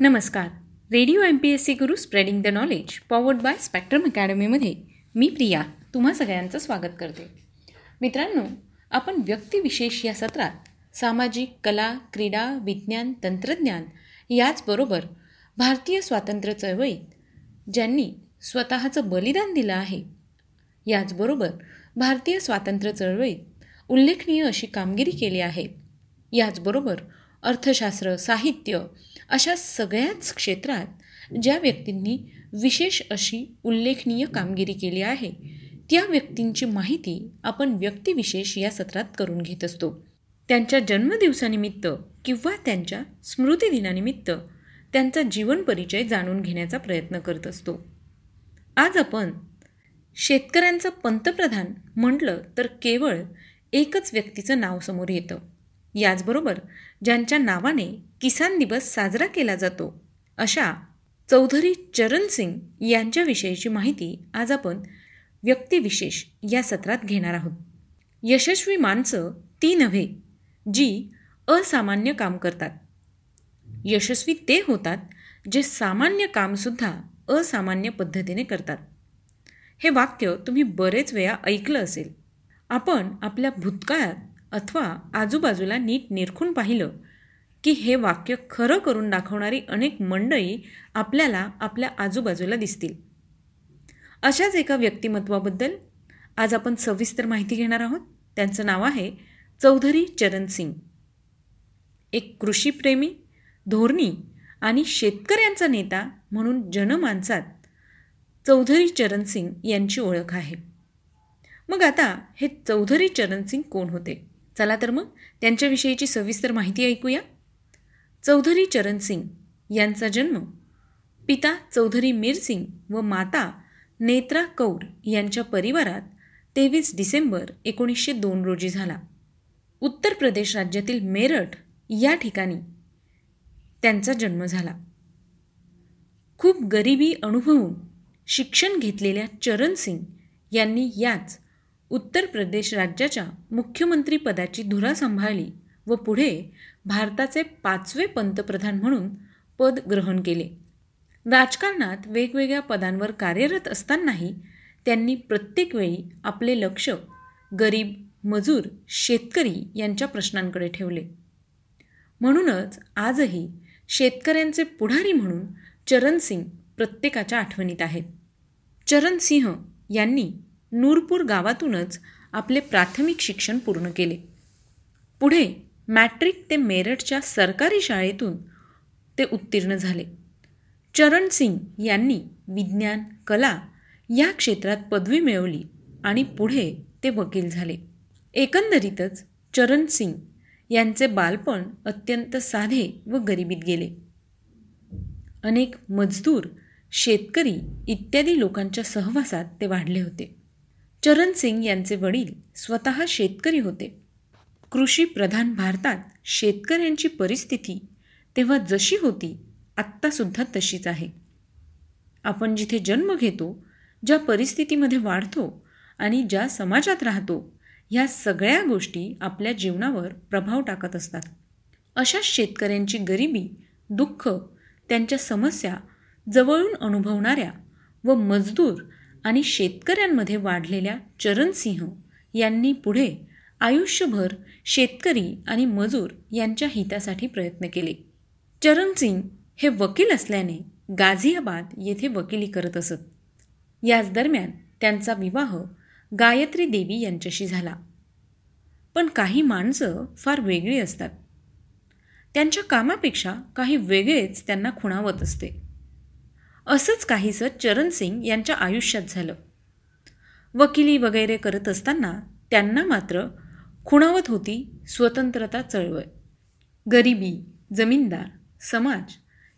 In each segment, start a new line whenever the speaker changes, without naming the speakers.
नमस्कार. Radio M P S C Guru spreading the knowledge powered by spectrum अकॅडमीमध्ये मी प्रिया तुम्हा सगळ्यांचं स्वागत करते. मित्रांनो आपण व्यक्तिविशेष या सत्रात सामाजिक कला क्रीडा विज्ञान तंत्रज्ञान याचबरोबर भारतीय स्वातंत्र्य चळवळीत ज्यांनी स्वतःचं बलिदान दिलं आहे याचबरोबर भारतीय स्वातंत्र्य चळवळीत उल्लेखनीय अशी कामगिरी केली आहे. याचबरोबर अर्थशास्त्र साहित्य अशा सगळ्याच क्षेत्रात ज्या व्यक्तींनी विशेष अशी उल्लेखनीय कामगिरी केली आहे त्या व्यक्तींची माहिती आपण व्यक्तिविशेष या सत्रात करून घेत असतो. त्यांच्या जन्मदिवसानिमित्त किंवा त्यांच्या स्मृतिदिनानिमित्त त्यांचा जीवन परिचय जाणून घेण्याचा प्रयत्न करत असतो. आज आपण शेतकऱ्यांचं पंतप्रधान म्हटलं तर केवळ एकच व्यक्तीचं नाव समोर येतं. याचबरोबर ज्यांच्या नावाने किसान दिवस साजरा केला जातो अशा चौधरी चरण सिंग यांच्याविषयीची माहिती आज आपण व्यक्तिविशेष या सत्रात घेणार आहोत. यशस्वी माणसं ती नव्हे जी असामान्य काम करतात. यशस्वी ते होतात जे सामान्य कामसुद्धा असामान्य पद्धतीने करतात. हे वाक्य तुम्ही बरेच वेळा ऐकलं असेल. आपण आपल्या भूतकाळात अथवा आजूबाजूला नीट निरखून पाहिलं की हे वाक्य खरं करून दाखवणारी अनेक मंडळी आपल्याला आपल्या आजूबाजूला दिसतील. अशाच एका व्यक्तिमत्वाबद्दल आज आपण सविस्तर माहिती घेणार आहोत. त्यांचं नाव आहे चौधरी चरण सिंग. एक कृषीप्रेमी धोरणी आणि शेतकऱ्यांचा नेता म्हणून जनमानसात चौधरी चरण सिंग यांची ओळख आहे. मग आता हे चौधरी चरण सिंग कोण होते? चला तर मग त्यांच्याविषयीची सविस्तर माहिती ऐकूया. चौधरी चरण सिंग यांचा जन्म पिता चौधरी मीर सिंग व माता नेत्रा कौर यांच्या परिवारात तेवीस डिसेंबर एकोणीसशे दोन रोजी झाला. उत्तर प्रदेश राज्यातील मेरठ या ठिकाणी त्यांचा जन्म झाला. खूप गरिबी अनुभवून शिक्षण घेतलेल्या चरण सिंग यांनी याच उत्तर प्रदेश राज्याच्या मुख्यमंत्रीपदाची धुरा सांभाळली व पुढे भारताचे पाचवे पंतप्रधान म्हणून पद ग्रहण केले. राजकारणात वेगवेगळ्या पदांवर कार्यरत असतानाही त्यांनी प्रत्येक वेळी आपले लक्ष गरीब मजूर शेतकरी यांच्या प्रश्नांकडे ठेवले. म्हणूनच आजही शेतकऱ्यांचे पुढारी म्हणून चरण सिंग प्रत्येकाच्या आठवणीत आहेत. चरण सिंह यांनी नूरपूर गावातूनच आपले प्राथमिक शिक्षण पूर्ण केले. पुढे मॅट्रिक ते मेरठच्या सरकारी शाळेतून ते उत्तीर्ण झाले. चरण सिंग यांनी विज्ञान कला या क्षेत्रात पदवी मिळवली आणि पुढे ते वकील झाले. एकंदरीतच चरण सिंग यांचे बालपण अत्यंत साधे व गरिबीत गेले. अनेक मजदूर शेतकरी इत्यादी लोकांच्या सहवासात ते वाढले होते. चरण सिंग यांचे वडील स्वतः शेतकरी होते. कृषी प्रधान भारतात शेतकऱ्यांची परिस्थिती तेव्हा जशी होती आत्तासुद्धा तशीच आहे. आपण जिथे जन्म घेतो ज्या परिस्थितीमध्ये वाढतो आणि ज्या समाजात राहतो ह्या सगळ्या गोष्टी आपल्या जीवनावर प्रभाव टाकत असतात. अशा शेतकऱ्यांची गरिबी दुःख त्यांच्या समस्या जवळून अनुभवणाऱ्या व मजदूर आणि शेतकऱ्यांमध्ये वाढलेल्या चरणसिंह यांनी पुढे आयुष्यभर शेतकरी आणि मजूर यांच्या हितासाठी प्रयत्न केले. चरणसिंग हे वकील असल्याने गाझियाबाद येथे वकिली करत असत. याच दरम्यान त्यांचा विवाह गायत्री देवी यांच्याशी झाला. पण काही माणसं फार वेगळी असतात. त्यांच्या कामापेक्षा काही वेगळेच त्यांना खुणावत असते. असंच काहीसं चरणसिंग यांच्या आयुष्यात झालं. वकिली वगैरे करत असताना त्यांना मात्र खुणावत होती स्वतंत्रता चळवळ. गरिबी जमीनदार समाज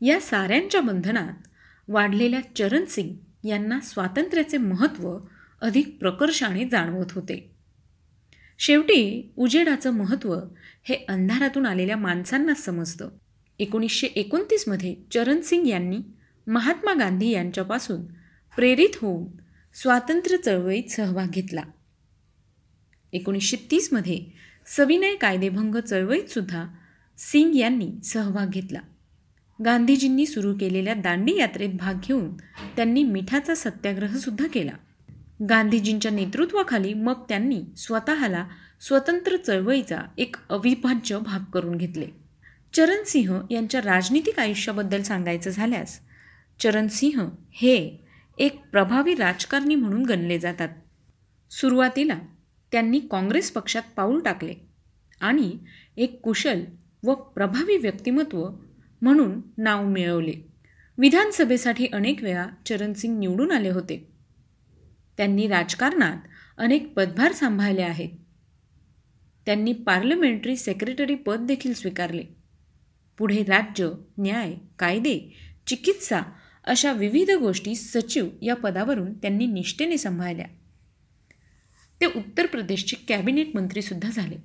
या साऱ्यांच्या बंधनात वाढलेल्या चरणसिंग यांना स्वातंत्र्याचे महत्त्व अधिक प्रकर्षाने जाणवत होते. शेवटी उजेडाचं महत्त्व हे अंधारातून आलेल्या माणसांनाच समजतं. एकोणीसशे एकोणतीसमध्ये चरणसिंग यांनी महात्मा गांधी यांच्यापासून प्रेरित होऊन स्वातंत्र्य चळवळीत सहभाग घेतला. एकोणीसशे तीसमध्ये सविनय कायदेभंग चळवळीतसुद्धा सिंग यांनी सहभाग घेतला. गांधीजींनी सुरू केलेल्या दांडी यात्रेत भाग घेऊन त्यांनी मिठाचा सत्याग्रहसुद्धा केला. गांधीजींच्या नेतृत्वाखाली मग त्यांनी स्वतःला स्वतंत्र चळवळीचा एक अविभाज्य भाग करून घेतले. चरणसिंह यांच्या राजनीतिक आयुष्याबद्दल सांगायचं झाल्यास चरणसिंह हे एक प्रभावी राजकारणी म्हणून गणले जातात. सुरुवातीला त्यांनी काँग्रेस पक्षात पाऊल टाकले आणि एक कुशल व प्रभावी व्यक्तिमत्व म्हणून नाव मिळवले. विधानसभेसाठी अनेक वेळा चरणसिंग निवडून आले होते. त्यांनी राजकारणात अनेक पदभार सांभाळले आहेत. त्यांनी पार्लमेंटरी सेक्रेटरी पद देखील स्वीकारले. पुढे राज्य न्याय कायदे चिकित्सा अशा विविध गोष्टी सचिव या पदावरून त्यांनी निष्ठेने सांभाळल्या. ते उत्तर प्रदेशचे कॅबिनेट मंत्रीसुद्धा झाले.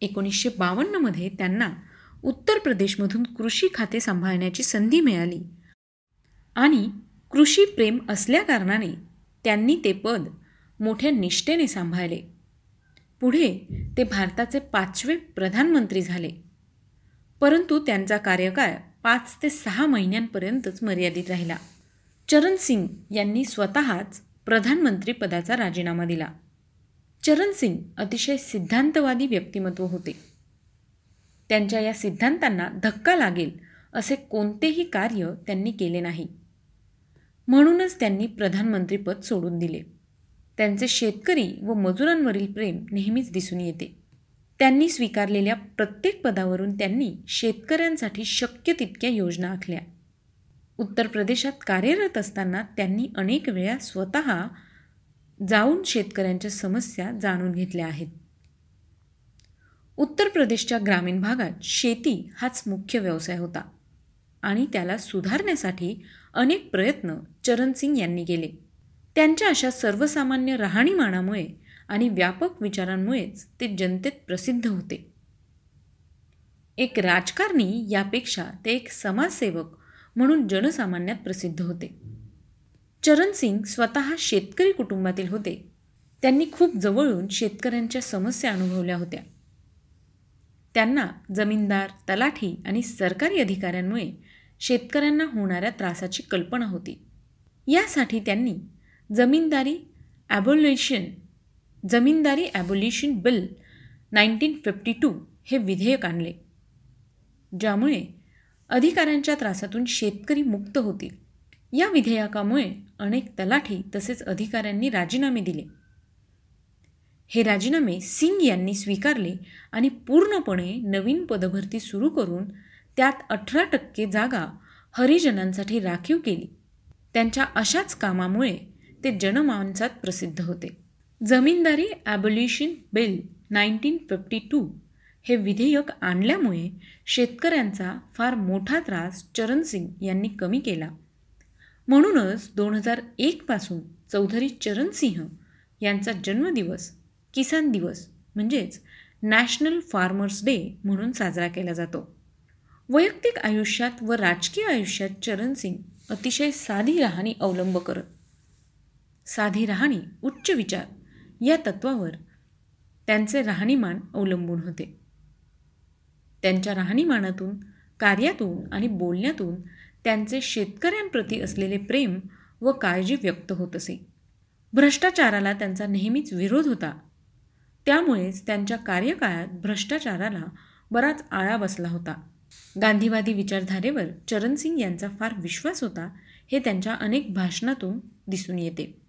एकोणीसशे बावन्नमध्ये त्यांना उत्तर प्रदेशमधून कृषी खाते सांभाळण्याची संधी मिळाली. आणि कृषी प्रेम असल्याकारणाने त्यांनी ते पद मोठ्या निष्ठेने सांभाळले. पुढे ते भारताचे पाचवे प्रधानमंत्री झाले. परंतु त्यांचा कार्यकाळ पाच ते सहा महिन्यांपर्यंतच मर्यादित राहिला. चरण सिंग यांनी स्वतःच प्रधानमंत्रीपदाचा राजीनामा दिला. चरण सिंग अतिशय सिद्धांतवादी व्यक्तिमत्व होते. त्यांच्या या सिद्धांतांना धक्का लागेल असे कोणतेही कार्य त्यांनी केले नाही. म्हणूनच त्यांनी प्रधानमंत्रीपद सोडून दिले. त्यांचे शेतकरी व मजुरांवरील प्रेम नेहमीच दिसून येते. त्यांनी स्वीकारलेल्या प्रत्येक पदावरून त्यांनी शेतकऱ्यांसाठी शक्य तितक्या योजना आखल्या. उत्तर प्रदेशात कार्यरत असताना त्यांनी अनेक वेळा स्वतः जाऊन शेतकऱ्यांच्या समस्या जाणून घेतल्या आहेत. उत्तर प्रदेशच्या ग्रामीण भागात शेती हाच मुख्य व्यवसाय होता आणि त्याला सुधारण्यासाठी अनेक प्रयत्न चरणसिंग यांनी केले. त्यांच्या अशा सर्वसामान्य राहणीमानामुळे आणि व्यापक विचारांमुळेच ते जनतेत प्रसिद्ध होते. एक राजकारणी यापेक्षा ते एक समाजसेवक म्हणून जनसामान्यात प्रसिद्ध होते. चरणसिंग स्वतः शेतकरी कुटुंबातील होते. त्यांनी खूप जवळून शेतकऱ्यांच्या समस्या अनुभवल्या होत्या. त्यांना जमीनदार तलाठी आणि सरकारी अधिकाऱ्यांमुळे शेतकऱ्यांना होणाऱ्या त्रासाची कल्पना होती. यासाठी त्यांनी zamindari abolition zamindari abolition bill nineteen fifty two हे विधेयक आणले. ज्यामुळे अधिकाऱ्यांच्या त्रासातून शेतकरी मुक्त होतील. या विधेयकामुळे अनेक तलाठी तसेच अधिकाऱ्यांनी राजीनामे दिले. हे राजीनामे सिंग यांनी स्वीकारले आणि पूर्णपणे नवीन पदभरती सुरू करून त्यात अठरा टक्के जागा हरिजनांसाठी राखीव केली. त्यांच्या अशाच कामामुळे ते जनमानसात प्रसिद्ध होते. Zamindari abolition bill nineteen fifty two हे विधेयक आणल्यामुळे शेतकऱ्यांचा फार मोठा त्रास चरणसिंग यांनी कमी केला. म्हणूनच दोन हजार एकपासून चौधरी चरण सिंह यांचा जन्मदिवस किसान दिवस म्हणजेच नॅशनल फार्मर्स डे म्हणून साजरा केला जातो. वैयक्तिक आयुष्यात व राजकीय आयुष्यात चरणसिंग अतिशय साधी राहणी अवलंब करत. साधी राहणी उच्च विचार या तत्वावर त्यांचे राहणीमान अवलंबून होते. त्यांच्या राहणीमानातून कार्यातून आणि बोलण्यातून त्यांचे शेतकऱ्यांप्रती असलेले प्रेम व काळजी व्यक्त होत असे. भ्रष्टाचाराला त्यांचा नेहमीच विरोध होता. त्यामुळेच त्यांच्या कार्यकाळात भ्रष्टाचाराला बराच आळा बसला होता. गांधीवादी विचारधारेवर चरणसिंग यांचा फार विश्वास होता हे त्यांच्या अनेक भाषणातून दिसून येते.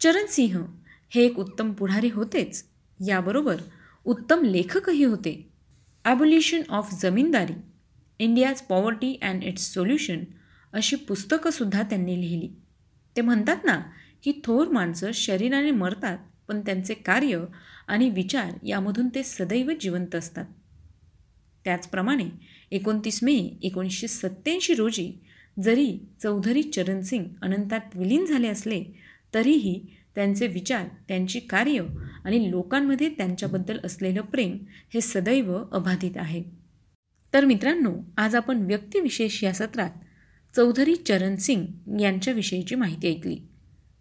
चरणसिंह हे एक उत्तम पुढारी होतेच. याबरोबर उत्तम लेखकही होते. Abolition of zamindari India's poverty and its solution अशी पुस्तकंसुद्धा त्यांनी लिहिली. ते म्हणतात ना की थोर माणसं शरीराने मरतात पण त्यांचे कार्य आणि विचार यामधून ते सदैव जिवंत असतात. त्याचप्रमाणे एकोणतीस मे एकोणीसशे सत्त्याऐंशी रोजी जरी चौधरी चरणसिंग अनंतात विलीन झाले असले तरीही त्यांचे विचार त्यांची कार्य आणि लोकांमध्ये त्यांच्याबद्दल असलेलं प्रेम हे सदैव अबाधित आहे. तर मित्रांनो आज आपण व्यक्तिविशेष या सत्रात चौधरी चरण सिंग यांच्याविषयीची माहिती ऐकली.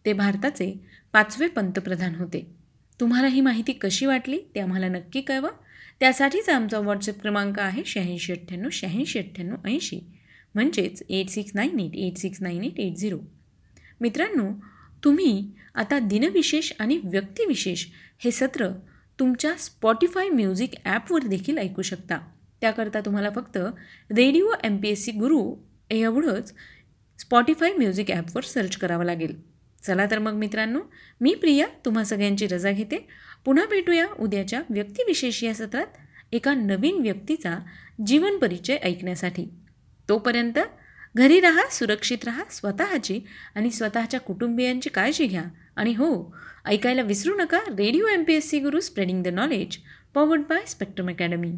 ते भारताचे पाचवे पंतप्रधान होते. तुम्हाला ही माहिती कशी वाटली ते आम्हाला नक्की कळवा. त्यासाठीच आमचा व्हॉट्सअप क्रमांक आहे शहाऐंशी अठ्ठ्याण्णव शहाऐंशी अठ्ठ्याण्णव ऐंशी. म्हणजेच eight six nine eight eight six nine eight eight zero मित्रांनो तुम्ही आता दिनविशेष आणि व्यक्तिविशेष हे सत्र तुमच्या स्पॉटीफाय म्युझिक ॲपवर देखील ऐकू शकता. त्याकरता तुम्हाला फक्त radio M P S C Guru एवढंच स्पॉटीफाय म्युझिक ॲपवर सर्च करावं लागेल. चला तर मग मित्रांनो मी प्रिया तुम्हा सगळ्यांची रजा घेते. पुन्हा भेटूया उद्याच्या व्यक्तिविशेष या सत्रात एका नवीन व्यक्तीचा जीवन परिचय ऐकण्यासाठी. तोपर्यंत घरी राहा सुरक्षित राहा स्वतःची आणि स्वतःच्या कुटुंबियांची काळजी घ्या. आणि हो ऐकायला विसरू नका radio M P S C Guru spreading the knowledge powered by spectrum academy